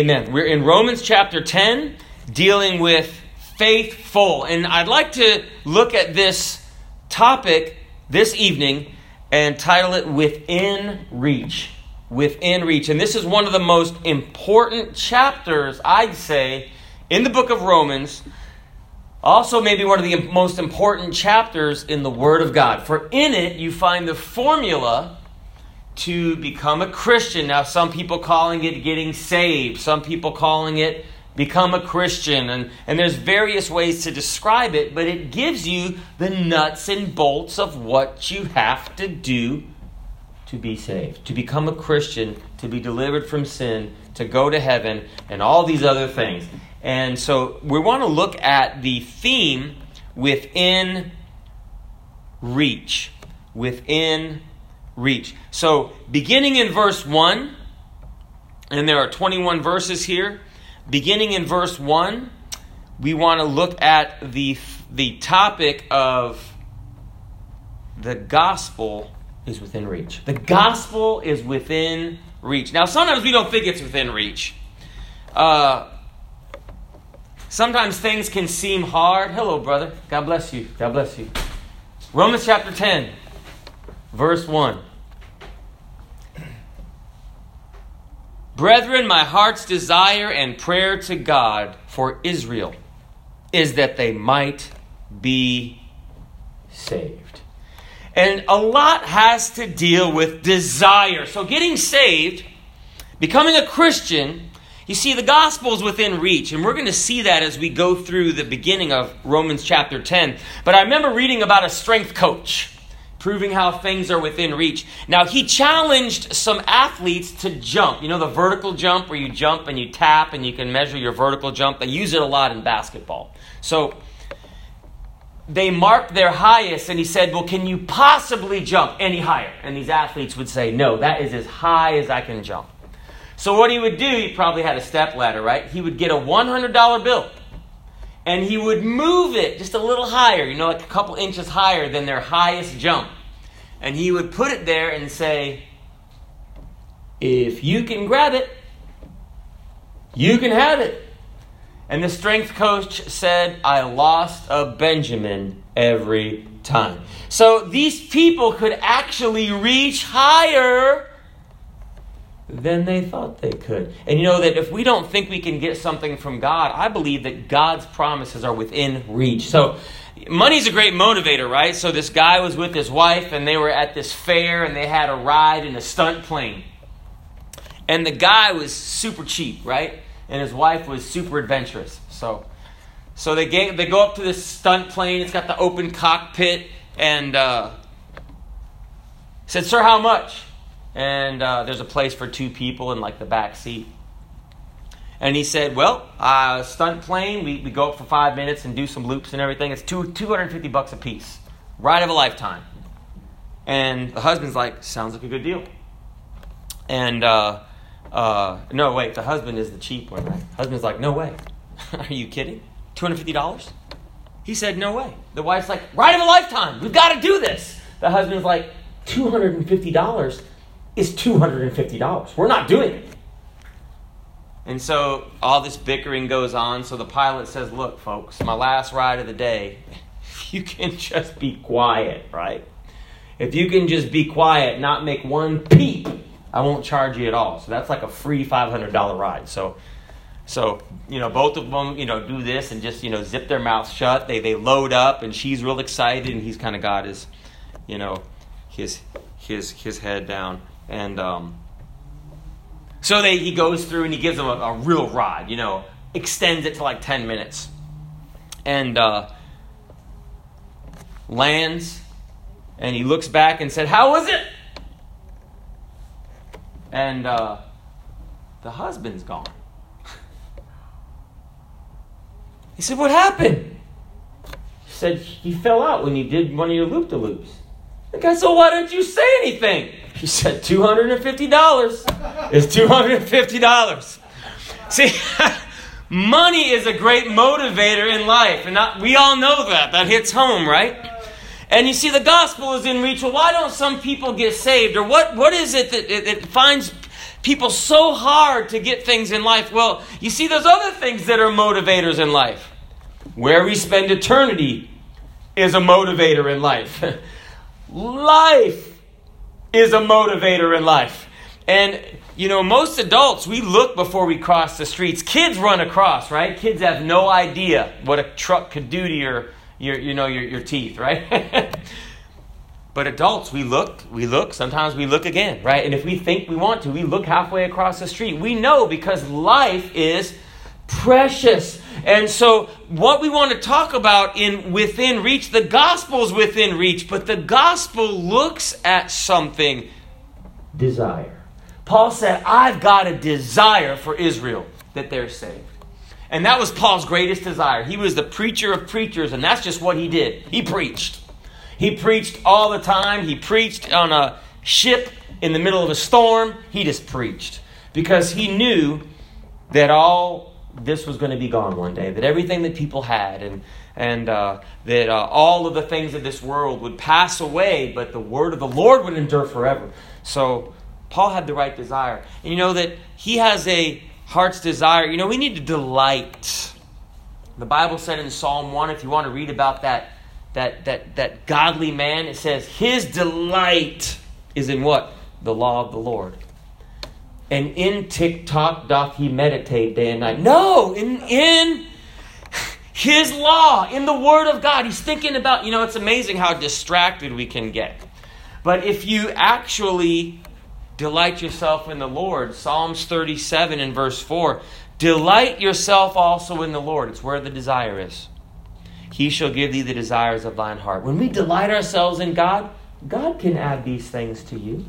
Amen. We're in Romans chapter 10, dealing with faithful. And I'd like to look at this topic this evening and title it Within Reach. Within Reach. And this is one of the most important chapters, I'd say, in the book of Romans. Also, maybe one of the most important chapters in the Word of God. For in it, you find the formula to become a Christian. Now, some people calling it getting saved, some people calling it become a Christian, and, and there's various ways to describe it, but it gives you the nuts and bolts of what you have to do to be saved, to become a Christian, to be delivered from sin, to go to heaven, and all these other things. And so we want to look at the theme within reach. Within reach. So, beginning in verse 1, and there are 21 verses here. Beginning in verse 1, we want to look at the, the topic of the gospel is within reach. The gospel is within reach. Now, sometimes we don't think it's within reach. Uh, sometimes things can seem hard. Hello, brother. God bless you. God bless you. Romans chapter 10, verse 1. Brethren, my heart's desire and prayer to God for Israel is that they might be saved. And a lot has to deal with desire. So, getting saved, becoming a Christian, you see, the gospel is within reach, and we're going to see that as we go through the beginning of Romans chapter 10. But I remember reading about a strength coach proving how things are within reach. Now, he challenged some athletes to jump. You know, the vertical jump where you jump and you tap and you can measure your vertical jump? They use it a lot in basketball. So, they marked their highest, and he said, Well, can you possibly jump any higher? And these athletes would say, No, that is as high as I can jump. So, what he would do, he probably had a step ladder, right? He would get a $100 bill and he would move it just a little higher, you know, like a couple inches higher than their highest jump. And he would put it there and say, If you can grab it, you can have it. And the strength coach said, I lost a Benjamin every time. So these people could actually reach higher than they thought they could. And you know that if we don't think we can get something from God, I believe that God's promises are within reach. So money's a great motivator, right? So this guy was with his wife and they were at this fair and they had a ride in a stunt plane. And the guy was super cheap, right? And his wife was super adventurous. So so they get, they go up to this stunt plane. It's got the open cockpit and uh, said, "Sir, how much?" And uh, there's a place for two people in like the back seat. And he said, "Well, uh, stunt plane. We, we go up for five minutes and do some loops and everything. It's two two hundred fifty bucks a piece, ride of a lifetime." And the husband's like, "Sounds like a good deal." And uh, uh, no, wait, the husband is the cheap one, right? Husband's like, "No way, are you kidding? Two hundred fifty dollars?" He said, "No way." The wife's like, "Ride of a lifetime. We've got to do this." The husband's like, two hundred and fifty dollars is $250. We're not doing it. And so all this bickering goes on. So the pilot says, Look, folks, my last ride of the day, if you can just be quiet, right? If you can just be quiet, not make one peep, I won't charge you at all. So that's like a free $500 ride. So, so you know, both of them, you know, do this and just, you know, zip their mouths shut. They, they load up, and she's real excited, and he's kind of got his, you know, his, his, his head down. And um, so they, he goes through and he gives them a, a, real ride, you know, extends it to like 10 minutes. And uh, lands, and he looks back and said, How was it? And uh, the husband's gone. he said, What happened? He said, He fell out when you did one of your loop de loops. The guy said, Why didn't you say anything? He said, $250 is $250. See, money is a great motivator in life. And not, we all know that. That hits home, right? And you see, the gospel is in reach. Well, why don't some people get saved? Or what, what is it that it, it finds people so hard to get things in life. Well, you see, there's other things that are motivators in life. Where we spend eternity is a motivator in life. life is a motivator in life. And, you know, most adults, we look before we cross the streets. Kids run across, right? Kids have no idea what a truck could do to your, your you know, your, your teeth, right? but adults, we look, we look, sometimes we look again, right? And if we think we want to, we look halfway across the street. We know because life is precious. And so what we want to talk about in within reach, the gospel is within reach, but the gospel looks at something desire. Paul said, I've got a desire for Israel that they're saved. And that was Paul's greatest desire. He was the preacher of preachers, and that's just what he did. He preached. He preached all the time. He preached on a ship in the middle of a storm. He just preached because he knew that all this was going to be gone one day, that everything that people had and, and uh, that uh, all of the things of this world would pass away, but the word of the Lord would endure forever. So Paul had the right desire. And you know that he has a heart's desire. You know, we need to delight. The Bible said in Psalm 1, if you want to read about that, that, that, that godly man, it says, his delight is in what? The law of the Lord and in TikTok doth he meditate day and night. No, in, in his law, in the Word of God. He's thinking about, you know, it's amazing how distracted we can get. But if you actually delight yourself in the Lord, Psalms 37 and verse 4, delight yourself also in the Lord. It's where the desire is. He shall give thee the desires of thine heart. When we delight ourselves in God, God can add these things to you.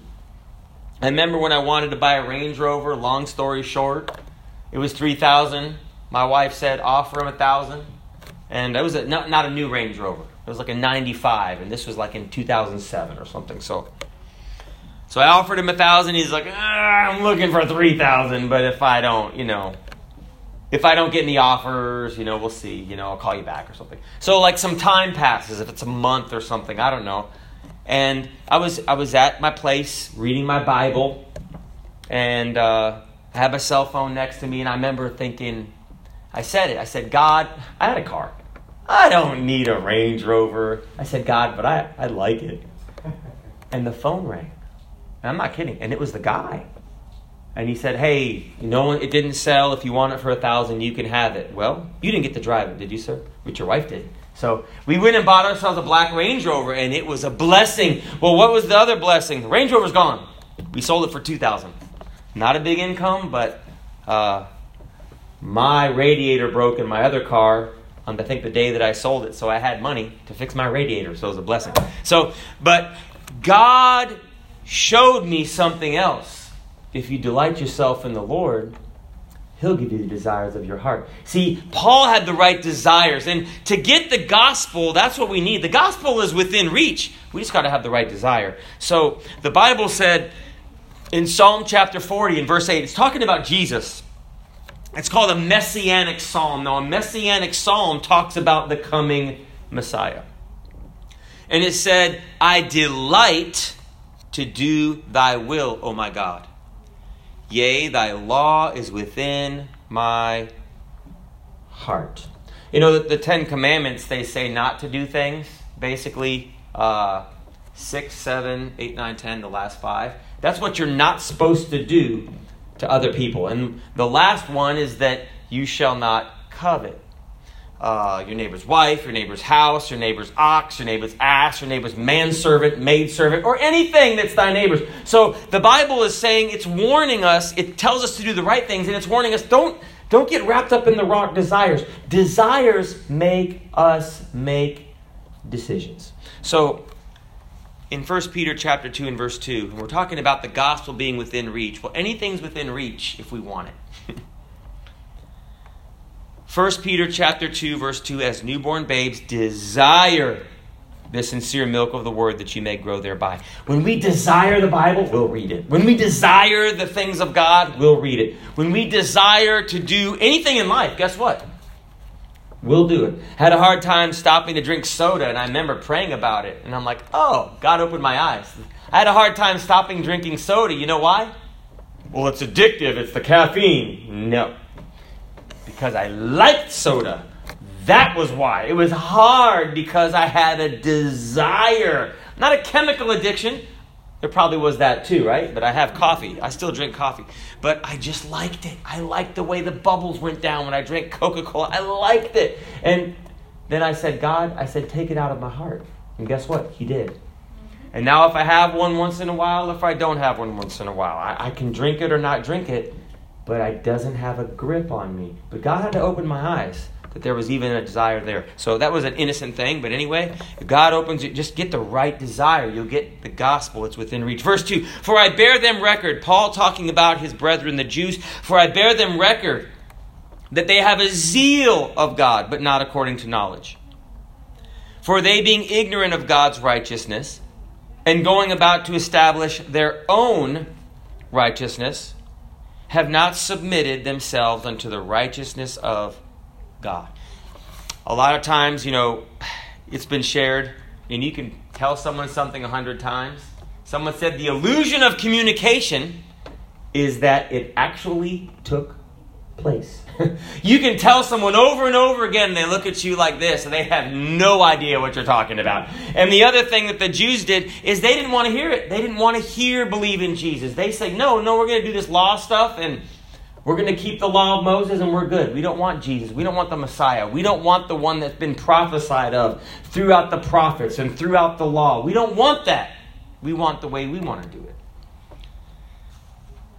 I remember when I wanted to buy a Range Rover, long story short, it was 3000 My wife said, offer him a 1000 And it was a, not, not a new Range Rover. It was like a 95, and this was like in 2007 or something. So, so I offered him a thousand. He's like, ah, I'm looking for three thousand, but if I don't, you know, if I don't get any offers, you know, we'll see. You know, I'll call you back or something. So like some time passes, if it's a month or something, I don't know and I was I was at my place reading my Bible, and uh, I had my cell phone next to me, and I remember thinking, I said it. I said, God, I had a car. I don't need a Range Rover. I said, God, but I, I like it. And the phone rang. And I'm not kidding. And it was the guy. And he said, Hey, you know, it didn't sell. If you want it for a thousand, you can have it. Well, you didn't get to drive it, did you, sir? Which your wife did. So we went and bought ourselves a black Range Rover, and it was a blessing. Well, what was the other blessing? The Range Rover's gone. We sold it for two thousand. Not a big income, but uh, my radiator broke in my other car on I think the day that I sold it, so I had money to fix my radiator. So it was a blessing. So, but God showed me something else. If you delight yourself in the Lord, He'll give you the desires of your heart. See, Paul had the right desires. And to get the gospel, that's what we need. The gospel is within reach. We just got to have the right desire. So the Bible said in Psalm chapter 40 and verse 8, it's talking about Jesus. It's called a messianic psalm. Now, a messianic psalm talks about the coming Messiah. And it said, I delight to do thy will, O my God. Yea, thy law is within my heart. You know, the, the Ten Commandments, they say not to do things. Basically, uh, 6, 7, 8, 9, 10, the last five. That's what you're not supposed to do to other people. And the last one is that you shall not covet uh, your neighbor's wife, your neighbor's house, your neighbor's ox, your neighbor's ass, your neighbor's manservant, maidservant, or anything that's thy neighbor's. So the Bible is saying it's warning us, it tells us to do the right things, and it's warning us don't, don't get wrapped up in the wrong desires. Desires make us make decisions. So in 1 Peter chapter 2 and verse 2, we're talking about the gospel being within reach. Well, anything's within reach if we want it. 1 Peter chapter 2 verse 2 as newborn babes desire the sincere milk of the word that you may grow thereby. When we desire the Bible, we'll read it. When we desire the things of God, we'll read it. When we desire to do anything in life, guess what? We'll do it. Had a hard time stopping to drink soda, and I remember praying about it. And I'm like, oh, God opened my eyes. I had a hard time stopping drinking soda. You know why? well, it's addictive, it's the caffeine. No. Because I liked soda. That was why. It was hard because I had a desire. Not a chemical addiction. There probably was that too, right? But I have coffee. I still drink coffee. But I just liked it. I liked the way the bubbles went down when I drank Coca Cola. I liked it. And then I said, God, I said, take it out of my heart. And guess what? He did. And now, if I have one once in a while, if I don't have one once in a while, I, I can drink it or not drink it, but it doesn't have a grip on me. But God had to open my eyes that there was even a desire there. So that was an innocent thing, but anyway, God opens it, just get the right desire. You'll get the gospel, it's within reach. Verse 2 For I bear them record, Paul talking about his brethren, the Jews, for I bear them record that they have a zeal of God, but not according to knowledge. For they, being ignorant of God's righteousness, and going about to establish their own righteousness, have not submitted themselves unto the righteousness of God. A lot of times, you know, it's been shared, and you can tell someone something a hundred times. Someone said the illusion of communication is that it actually took place. you can tell someone over and over again, they look at you like this, and they have no idea what you're talking about. And the other thing that the Jews did is they didn't want to hear it. They didn't want to hear believe in Jesus. They say, no, no, we're going to do this law stuff, and we're going to keep the law of Moses and we're good. We don't want Jesus. We don't want the Messiah. We don't want the one that's been prophesied of throughout the prophets and throughout the law. We don't want that. We want the way we want to do it.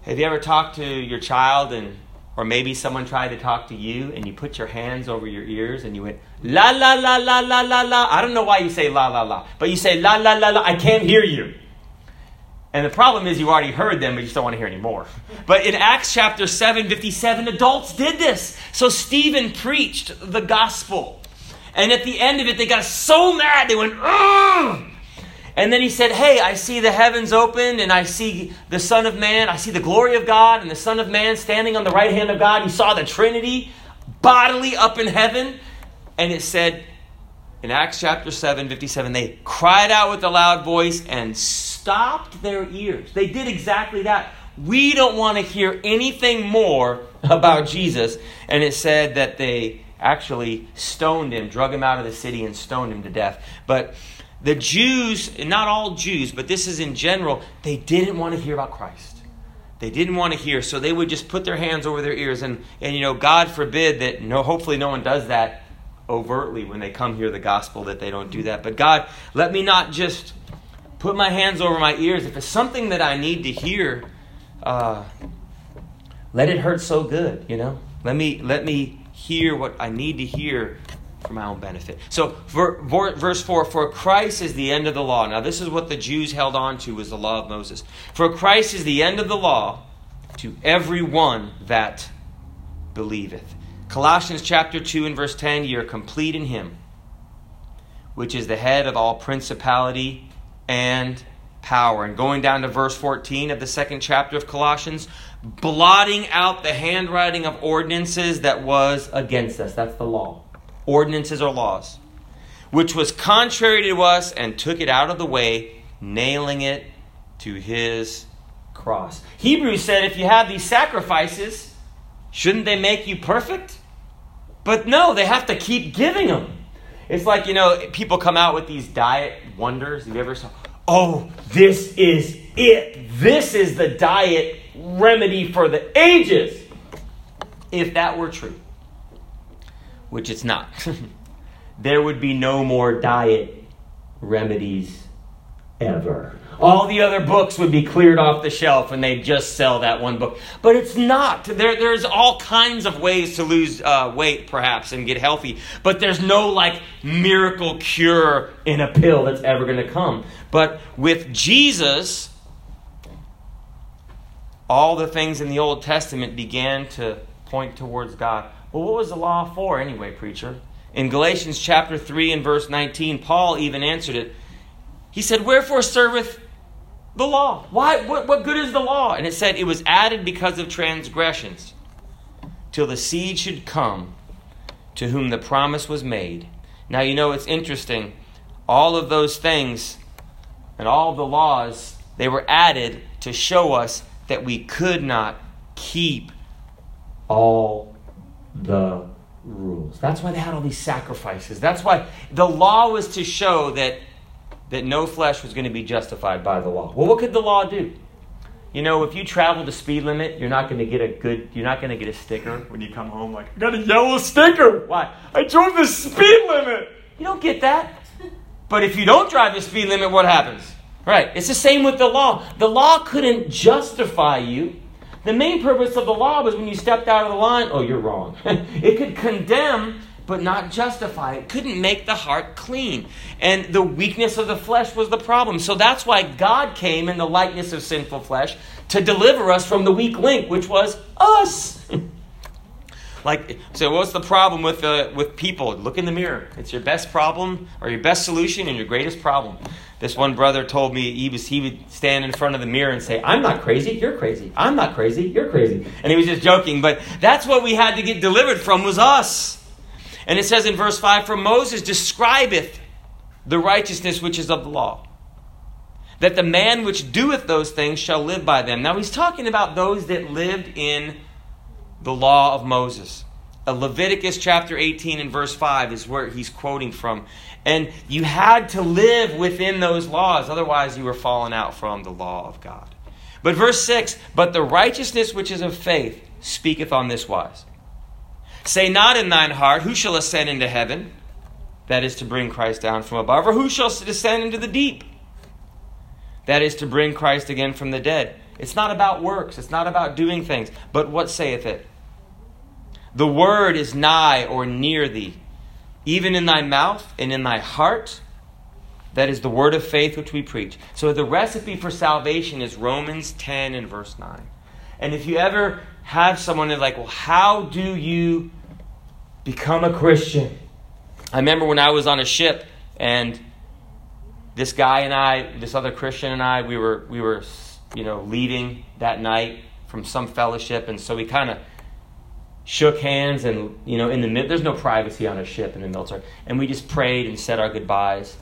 Have you ever talked to your child and or maybe someone tried to talk to you and you put your hands over your ears and you went la la la la la la la. I don't know why you say la la la, but you say la la la la. I can't hear you. And the problem is you already heard them, but you just don't want to hear any more. But in Acts chapter 7, 57, adults did this. So Stephen preached the gospel. And at the end of it, they got so mad, they went, Ugh! And then he said, Hey, I see the heavens open, and I see the Son of Man. I see the glory of God, and the Son of Man standing on the right hand of God. He saw the Trinity bodily up in heaven. And it said in Acts chapter 7, 57, they cried out with a loud voice and stopped their ears. They did exactly that. We don't want to hear anything more about Jesus. And it said that they actually stoned him, drug him out of the city, and stoned him to death. But the Jews, not all Jews, but this is in general, they didn't want to hear about Christ. They didn't want to hear, so they would just put their hands over their ears. And, and you know, God forbid that, no, hopefully no one does that overtly when they come hear the gospel, that they don't do that. But God, let me not just put my hands over my ears. If it's something that I need to hear, uh, let it hurt so good, you know. Let me let me hear what I need to hear for my own benefit. So, verse four: For Christ is the end of the law. Now, this is what the Jews held on to was the law of Moses. For Christ is the end of the law to every one that believeth. Colossians chapter two and verse ten: You're complete in Him, which is the head of all principality and power. And going down to verse 14 of the second chapter of Colossians, blotting out the handwriting of ordinances that was against us. That's the law. Ordinances or laws. Which was contrary to us and took it out of the way, nailing it to his cross. Hebrews said if you have these sacrifices, shouldn't they make you perfect? But no, they have to keep giving them. It's like, you know, people come out with these diet wonders. Have you ever saw? Oh, this is it. This is the diet remedy for the ages. If that were true, which it's not, there would be no more diet remedies ever. All the other books would be cleared off the shelf and they'd just sell that one book. But it's not. There, there's all kinds of ways to lose uh, weight, perhaps, and get healthy. But there's no like miracle cure in a pill that's ever going to come. But with Jesus, all the things in the Old Testament began to point towards God. Well, what was the law for anyway, preacher? In Galatians chapter 3 and verse 19, Paul even answered it. He said, Wherefore serveth the law. Why? What, what good is the law? And it said it was added because of transgressions, till the seed should come to whom the promise was made. Now, you know, it's interesting. All of those things and all the laws, they were added to show us that we could not keep all the rules. That's why they had all these sacrifices. That's why the law was to show that that no flesh was going to be justified by the law. Well, what could the law do? You know, if you travel the speed limit, you're not going to get a good, you're not going to get a sticker when you come home like, I got a yellow sticker. Why? I drove the speed limit. You don't get that. But if you don't drive the speed limit, what happens? Right. It's the same with the law. The law couldn't justify you. The main purpose of the law was when you stepped out of the line, oh, you're wrong. it could condemn, but not justify. It couldn't make the heart clean. And the weakness of the flesh was the problem. So that's why God came in the likeness of sinful flesh to deliver us from the weak link, which was us. like, so what's the problem with, uh, with people? Look in the mirror. It's your best problem or your best solution and your greatest problem. This one brother told me he was he would stand in front of the mirror and say, "I'm not crazy, you're crazy. I'm not crazy, you're crazy." And he was just joking, but that's what we had to get delivered from was us. And it says in verse 5 For Moses describeth the righteousness which is of the law, that the man which doeth those things shall live by them. Now he's talking about those that lived in the law of Moses. Uh, Leviticus chapter 18 and verse 5 is where he's quoting from. And you had to live within those laws, otherwise, you were falling out from the law of God. But verse 6 But the righteousness which is of faith speaketh on this wise Say not in thine heart, Who shall ascend into heaven? That is to bring Christ down from above. Or who shall descend into the deep? That is to bring Christ again from the dead. It's not about works, it's not about doing things. But what saith it? The word is nigh or near thee, even in thy mouth and in thy heart. That is the word of faith which we preach. So the recipe for salvation is Romans 10 and verse 9. And if you ever have someone that's like, well, how do you become a Christian? I remember when I was on a ship and this guy and I, this other Christian and I, we were we were you know leaving that night from some fellowship, and so we kind of shook hands and you know in the mid there's no privacy on a ship in the military, and we just prayed and said our goodbyes.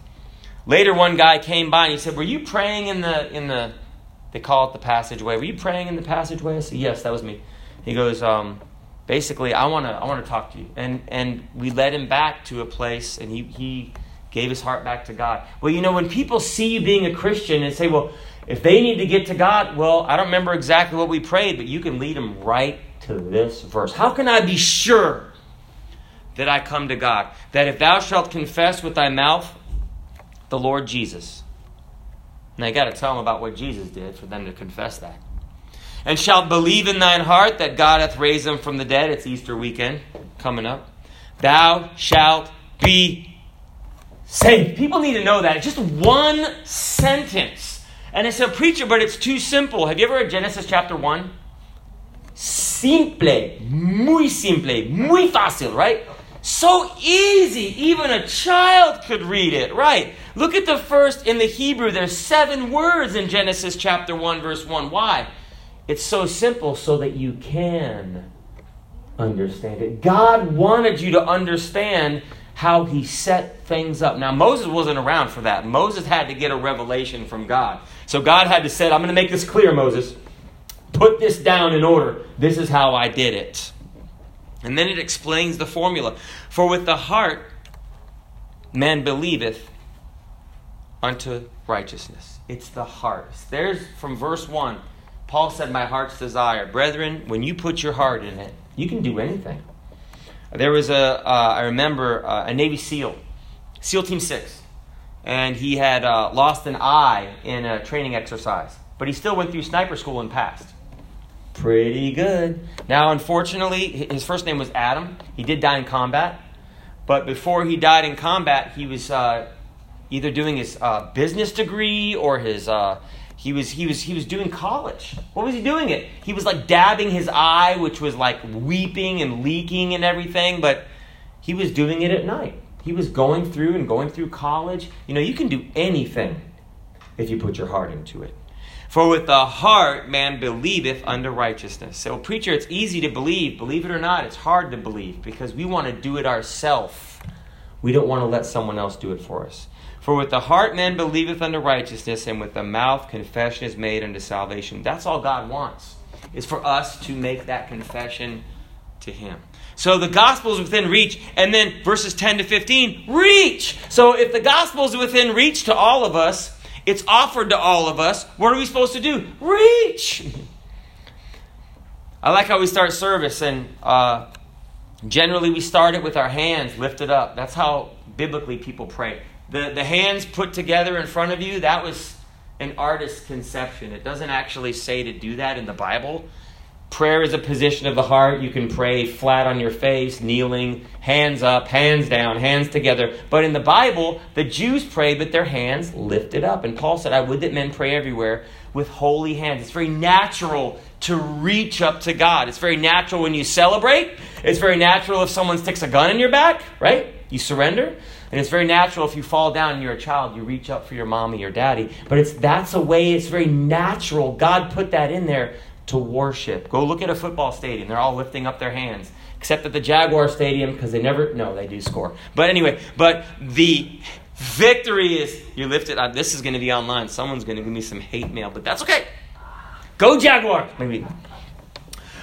Later, one guy came by and he said, "Were you praying in the in the they call it the passageway. Were you praying in the passageway?" I said, "Yes, that was me." He goes, um, basically, I want to I want to talk to you. And and we led him back to a place, and he he gave his heart back to God. Well, you know, when people see you being a Christian and say, well, if they need to get to God, well, I don't remember exactly what we prayed, but you can lead them right to this verse. How can I be sure that I come to God? That if thou shalt confess with thy mouth the Lord Jesus. Now you got to tell them about what Jesus did for them to confess that and shalt believe in thine heart that God hath raised him from the dead. It's Easter weekend coming up. Thou shalt be saved. People need to know that. It's just one sentence. And it's a preacher, but it's too simple. Have you ever read Genesis chapter 1? Simple, muy simple, muy fácil, right? So easy, even a child could read it, right? Look at the first in the Hebrew. There's seven words in Genesis chapter 1, verse 1. Why? It's so simple so that you can understand it. God wanted you to understand how he set things up. Now, Moses wasn't around for that. Moses had to get a revelation from God. So God had to say, I'm going to make this clear, Moses. Put this down in order. This is how I did it. And then it explains the formula. For with the heart man believeth unto righteousness. It's the heart. There's from verse 1 Paul said, My heart's desire. Brethren, when you put your heart in it, you can do anything. There was a, uh, I remember, uh, a Navy SEAL, SEAL Team 6, and he had uh, lost an eye in a training exercise, but he still went through sniper school and passed. Pretty good. Now, unfortunately, his first name was Adam. He did die in combat, but before he died in combat, he was uh, either doing his uh, business degree or his uh, he was he was he was doing college. What was he doing it? He was like dabbing his eye, which was like weeping and leaking and everything, but he was doing it at night. He was going through and going through college. You know, you can do anything if you put your heart into it. For with the heart man believeth unto righteousness. So, preacher, it's easy to believe. Believe it or not, it's hard to believe because we want to do it ourselves. We don't want to let someone else do it for us. For with the heart man believeth unto righteousness, and with the mouth confession is made unto salvation. That's all God wants, is for us to make that confession to Him. So the gospel is within reach, and then verses 10 to 15, reach. So if the gospel is within reach to all of us, it's offered to all of us, what are we supposed to do? Reach. I like how we start service, and uh, generally we start it with our hands lifted up. That's how biblically people pray. The, the hands put together in front of you, that was an artist's conception. It doesn't actually say to do that in the Bible. Prayer is a position of the heart. You can pray flat on your face, kneeling, hands up, hands down, hands together. But in the Bible, the Jews pray with their hands lifted up. And Paul said, I would that men pray everywhere with holy hands. It's very natural to reach up to God. It's very natural when you celebrate. It's very natural if someone sticks a gun in your back, right? You surrender. And it's very natural if you fall down and you're a child, you reach up for your mommy or daddy. But it's that's a way, it's very natural. God put that in there to worship. Go look at a football stadium. They're all lifting up their hands. Except at the Jaguar Stadium, because they never, no, they do score. But anyway, but the victory is, you lift it up. This is going to be online. Someone's going to give me some hate mail, but that's okay. Go Jaguar! Maybe.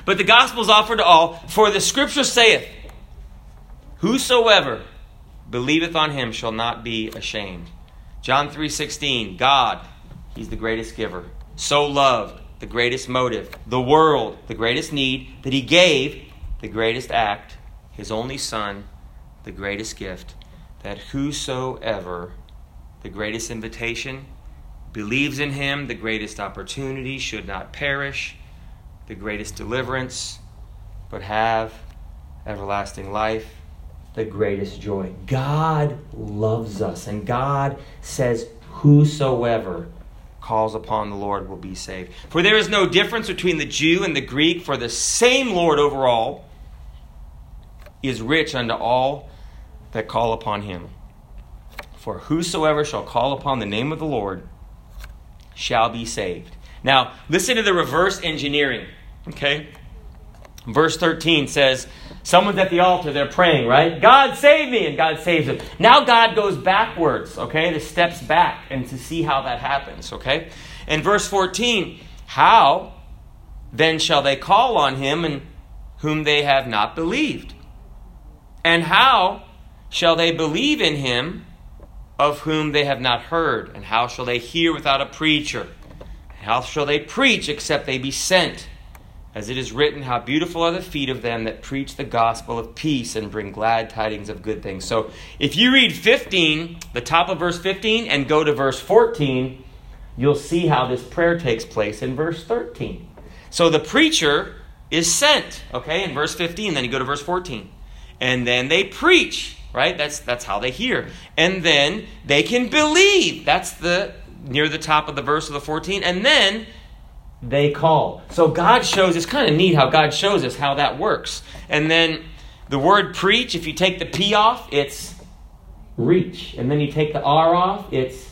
But the gospel is offered to all, for the scripture saith, Whosoever believeth on him shall not be ashamed. John 3:16, God, he's the greatest giver. So loved the greatest motive, the world, the greatest need, that he gave the greatest act, his only Son, the greatest gift, that whosoever, the greatest invitation, believes in him, the greatest opportunity, should not perish, the greatest deliverance, but have everlasting life, the greatest joy. God loves us, and God says, Whosoever calls upon the Lord will be saved. For there is no difference between the Jew and the Greek, for the same Lord over all is rich unto all that call upon him. For whosoever shall call upon the name of the Lord shall be saved. Now, listen to the reverse engineering, okay? Verse 13 says, Someone's at the altar, they're praying, right? God save me, and God saves them. Now God goes backwards, okay? The steps back and to see how that happens, okay? In verse 14, how then shall they call on him and whom they have not believed? And how shall they believe in him of whom they have not heard? And how shall they hear without a preacher? And how shall they preach except they be sent? As it is written, How beautiful are the feet of them that preach the gospel of peace and bring glad tidings of good things. So if you read 15, the top of verse 15, and go to verse 14, you'll see how this prayer takes place in verse 13. So the preacher is sent, okay, in verse 15, then you go to verse 14. And then they preach, right? That's that's how they hear. And then they can believe. That's the near the top of the verse of the 14. And then they call. So God shows, it's kind of neat how God shows us how that works. And then the word preach, if you take the P off, it's reach. And then you take the R off, it's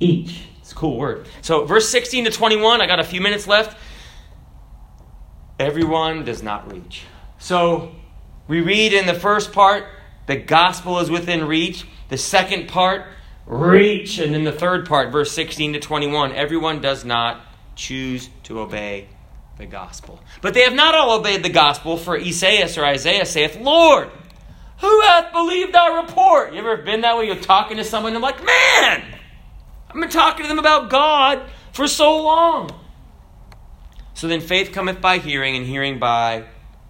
each. It's a cool word. So verse 16 to 21, I got a few minutes left. Everyone does not reach. So we read in the first part, the gospel is within reach. The second part, reach. And then the third part, verse 16 to 21, everyone does not choose to obey the gospel. But they have not all obeyed the gospel, for Esaias or Isaiah saith, Lord, who hath believed our report? You ever been that way? You're talking to someone, and I'm like, man, I've been talking to them about God for so long. So then faith cometh by hearing, and hearing by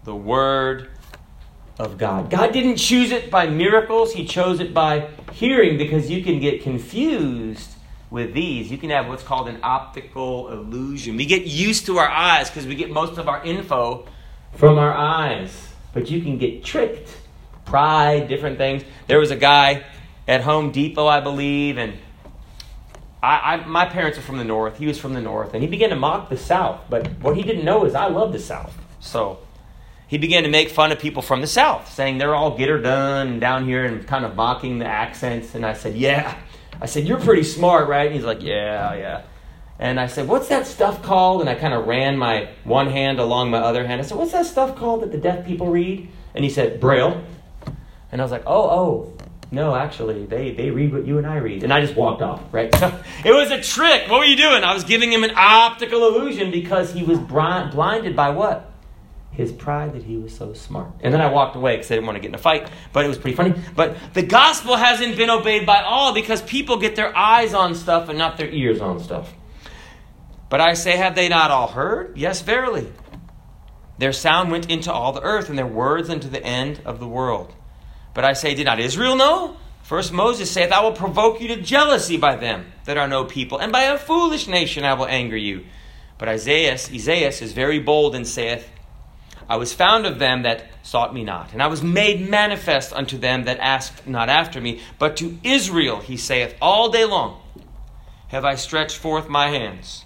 the word of God. God didn't choose it by miracles, He chose it by hearing because you can get confused with these, you can have what's called an optical illusion. We get used to our eyes because we get most of our info from our eyes. But you can get tricked. Pride, different things. There was a guy at Home Depot, I believe, and I, I, my parents are from the North. He was from the North, and he began to mock the South. But what he didn't know is I love the South. So he began to make fun of people from the South, saying they're all get her done down here and kind of mocking the accents. And I said, Yeah, I said, You're pretty smart, right? And he's like, Yeah, yeah. And I said, What's that stuff called? And I kind of ran my one hand along my other hand. I said, What's that stuff called that the deaf people read? And he said, Braille. And I was like, Oh, oh, no, actually, they, they read what you and I read. And I just walked off, right? So it was a trick. What were you doing? I was giving him an optical illusion because he was blind, blinded by what? His pride that he was so smart. And then I walked away because I didn't want to get in a fight, but it was pretty funny. But the gospel hasn't been obeyed by all because people get their eyes on stuff and not their ears on stuff. But I say, have they not all heard? Yes, verily. Their sound went into all the earth, and their words unto the end of the world. But I say, did not Israel know? First Moses saith, I will provoke you to jealousy by them that are no people, and by a foolish nation I will anger you. But Isaiah, Isaiah is very bold and saith, I was found of them that sought me not, and I was made manifest unto them that asked not after me. But to Israel, he saith, all day long have I stretched forth my hands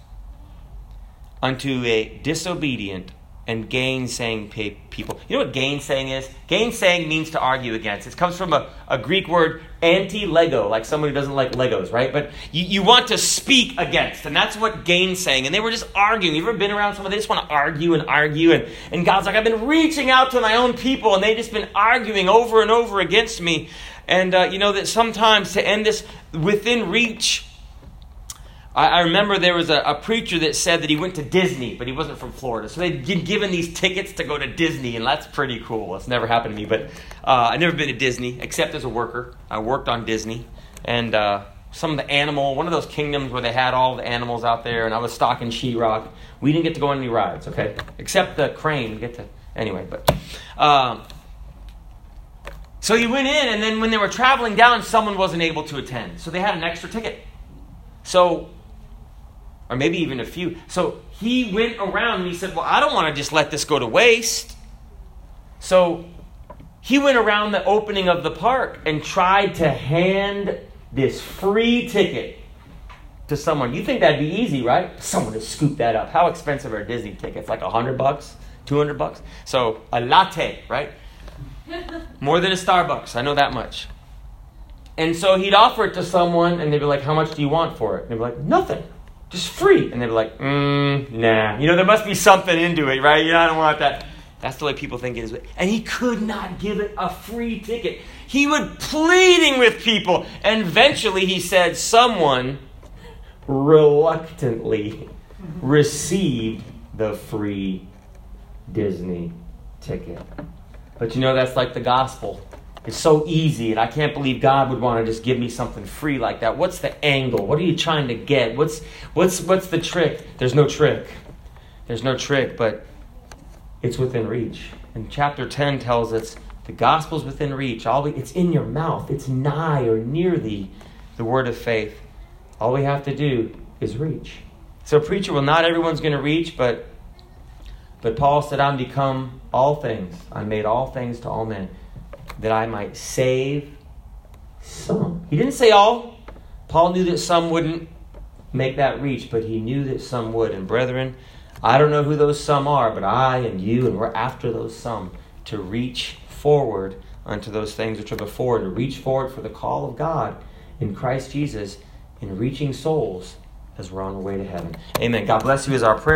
unto a disobedient and gainsaying people. You know what gainsaying is? Gainsaying means to argue against. It comes from a, a Greek word anti-Lego, like someone who doesn't like Legos, right? But you, you want to speak against, and that's what gainsaying. And they were just arguing. You ever been around someone, they just want to argue and argue, and, and God's like, I've been reaching out to my own people, and they've just been arguing over and over against me. And uh, you know that sometimes to end this within reach I, I remember there was a, a, preacher that said that he went to Disney, but he wasn't from Florida. So they'd given these tickets to go to Disney, and that's pretty cool. It's never happened to me, but uh, I've never been to Disney except as a worker. I worked on Disney, and uh, some of the animal, one of those kingdoms where they had all the animals out there, and I was stocking sheetrock. We didn't get to go on any rides, okay? Except the crane. We get to anyway, but. Um, so he went in, and then when they were traveling down, someone wasn't able to attend. So they had an extra ticket. So or maybe even a few. So he went around and he said, Well, I don't want to just let this go to waste. So he went around the opening of the park and tried to hand this free ticket to someone. You think that'd be easy, right? Someone to scoop that up. How expensive are Disney tickets? Like a hundred bucks, two hundred bucks. So a latte, right? More than a Starbucks. I know that much. And so he'd offer it to someone, and they'd be like, "How much do you want for it?" And they'd be like, "Nothing." Just free. And they're like, mm, nah. You know, there must be something into it, right? You know, I don't want that. That's the way people think it is. And he could not give it a free ticket. He would pleading with people. And eventually he said, someone reluctantly received the free Disney ticket. But you know, that's like the gospel. It's so easy, and I can't believe God would want to just give me something free like that. What's the angle? What are you trying to get? What's what's what's the trick? There's no trick. There's no trick, but it's within reach. And chapter 10 tells us the gospel's within reach. All we, it's in your mouth. It's nigh or near thee, the word of faith. All we have to do is reach. So, preacher, well, not everyone's going to reach, but but Paul said, I'm become all things. I made all things to all men that I might save some. He didn't say all. Paul knew that some wouldn't make that reach, but he knew that some would. And brethren, I don't know who those some are, but I and you, and we're after those some to reach forward unto those things which are before, to reach forward for the call of God in Christ Jesus in reaching souls as we're on our way to heaven. Amen. God bless you as our prayer.